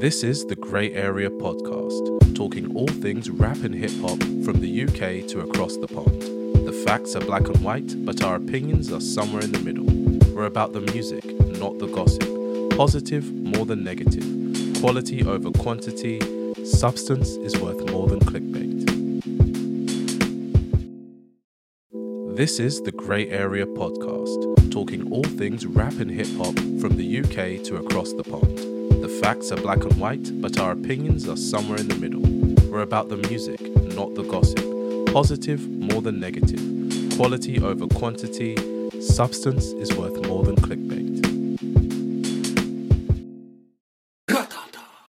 This is the Grey Area Podcast, talking all things rap and hip hop from the UK to across the pond. The facts are black and white, but our opinions are somewhere in the middle. We're about the music, not the gossip. Positive more than negative. Quality over quantity. Substance is worth more than clickbait. This is the Grey Area Podcast, talking all things rap and hip hop from the UK to across the pond. Facts are black and white, but our opinions are somewhere in the middle. We're about the music, not the gossip. Positive more than negative. Quality over quantity. Substance is worth more than clickbait.